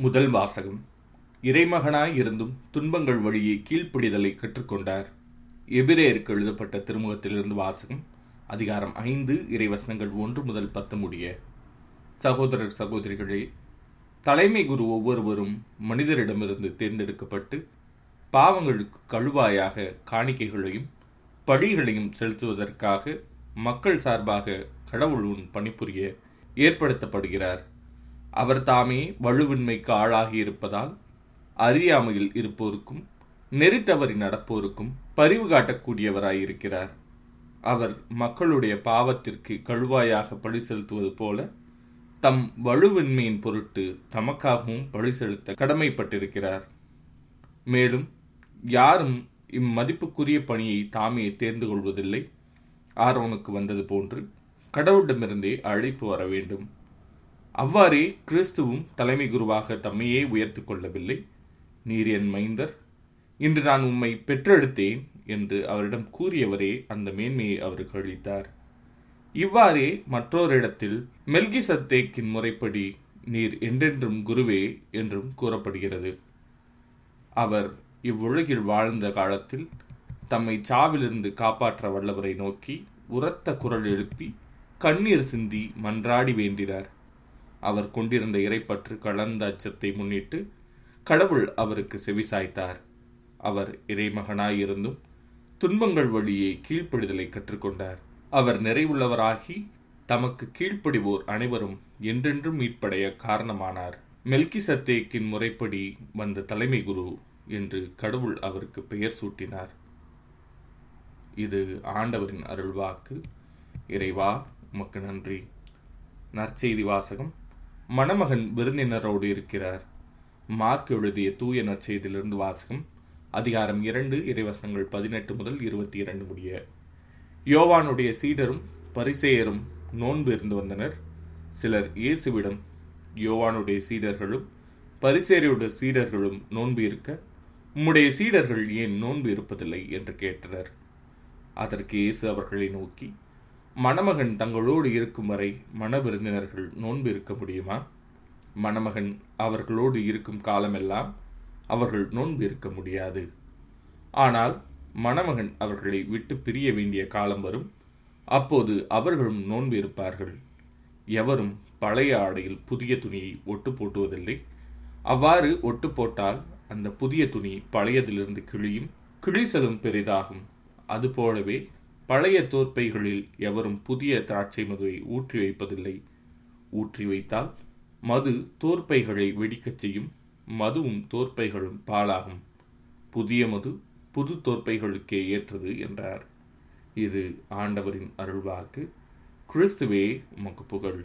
முதல் வாசகம். இறைமகனாய் இருந்தும் துன்பங்கள் வழியே கீழ்ப்பிடிதலை கற்றுக்கொண்டார். எபிரேயருக்கு எழுதப்பட்ட திருமுகத்திலிருந்து வாசகம் அதிகாரம் ஐந்து இறைவசனங்கள் ஒன்று முதல் பத்து முடிய. சகோதரர் சகோதரிகளே தலைமை குரு ஒவ்வொருவரும் மனிதரிடமிருந்து தேர்ந்தெடுக்கப்பட்டு பாவங்களுக்கு கழுவாயாக காணிக்கைகளையும் பழிகளையும் செலுத்துவதற்காக மக்கள் சார்பாக கடவுள் உன் பணிபுரிய ஏற்படுத்தப்படுகிறார். அவர் தாமே வலுவின்மைக்கு ஆளாகி இருப்பதால் அறியாமையில் இருப்போருக்கும் நெறி தவறி நடப்போருக்கும் பரிவு காட்டக்கூடியவராயிருக்கிறார். அவர் மக்களுடைய பாவத்திற்கு கழுவாயாக பழி செலுத்துவது போல தம் வலுவின்மையின் பொருட்டு தமக்காகவும் பழி செலுத்த கடமைப்பட்டிருக்கிறார். மேலும் யாரும் இம்மதிப்புக்குரிய பணியை தாமே தேர்ந்து கொள்வதில்லை. ஆரோனுக்கு வந்தது போன்று கடவுளிடமிருந்தே அழைப்பு வர வேண்டும். அவ்வாறே கிறிஸ்துவும் தலைமை குருவாக தம்மையே உயர்த்து கொள்ளவில்லை. நீர் என் மைந்தர். இன்று நான் உம்மை பெற்றெடுத்தேன் என்று அவரிடம் கூறியவரே அந்த மேன்மையை அவருக்கு அளித்தார். இவ்வாறே மற்றொரு இடத்தில் மெல்கி சத்தேக்கின் முறைப்படி நீர் என்றென்றும் குருவே என்றும் கூறப்படுகிறது. அவர் இவ்வுலகில் வாழ்ந்த காலத்தில் தம்மை சாவிலிருந்து காப்பாற்ற வல்லவரை நோக்கி உரத்த குரல் எழுப்பி கண்ணீர் சிந்தி மன்றாடி வேண்டினார். அவர் கொண்டிருந்த இறைப்பற்று கலந்த அச்சத்தை முன்னிட்டு கடவுள் அவருக்கு செவிசாய்த்தார். அவர் இறைமகனாயிருந்தும் துன்பங்கள் வழியே கீழ்ப்படிதலை கற்றுக்கொண்டார். அவர் நிறைவுள்ளவராகி தமக்கு கீழ்ப்படிவோர் அனைவரும் என்றென்றும் மீட்படைய காரணமானார். மெல்கி சத்தேக்கின் முறைப்படி வந்த தலைமை குரு என்று கடவுள் அவருக்கு பெயர் சூட்டினார். இது ஆண்டவரின் அருள்வாக்கு. இறைவா உமக்கு நன்றி. நற்செய்தி வாசகம். மணமகன் விருந்தினரோடு இருக்கிறார். மார்க் எழுதிய தூய நற்செய்தியிலிருந்து வாசகம் அதிகாரம் இரண்டு இறைவசனங்கள் பதினெட்டு முதல் இருபத்தி இரண்டு முடிய. யோவானுடைய சீடரும் பரிசேயரும் நோன்பு இருந்து வந்தனர். சிலர் இயேசுவிடம் யோவானுடைய சீடர்களும் பரிசேரியுடைய சீடர்களும் நோன்பு இருக்க உம்முடைய சீடர்கள் ஏன் நோன்பு இருப்பதில்லை என்று கேட்டனர். அதற்கு இயேசு அவர்களை நோக்கி மணமகன் தங்களோடு இருக்கும் வரை மண விருந்தினர்கள் நோன்பு இருக்க முடியுமா? மணமகன் அவர்களோடு இருக்கும் காலமெல்லாம் அவர்கள் நோன்பு இருக்க முடியாது. ஆனால் மணமகன் அவர்களை விட்டு பிரிய வேண்டிய காலம் வரும். அப்போது அவர்களும் நோன்பு இருப்பார்கள். எவரும் பழைய ஆடையில் புதிய துணியை ஒட்டு போட்டுவதில்லை. அவ்வாறு ஒட்டு போட்டால் அந்த புதிய துணி பழையதிலிருந்து கிழியும் கிழிசலும் பெரிதாகும். அதுபோலவே பழைய தோற்பைகளில் எவரும் புதிய திராட்சை மதுவை ஊற்றி வைப்பதில்லை. ஊற்றி வைத்தால் மது தோற்பைகளை வெடிக்கச் செய்யும் மதுவும் தோற்பைகளும் பாலாகும் புதிய மது புது தோற்பைகளுக்கே ஏற்றது என்றார். இது ஆண்டவரின் அருள்வாக்கு. கிறிஸ்துவே உமக்கு புகழ்.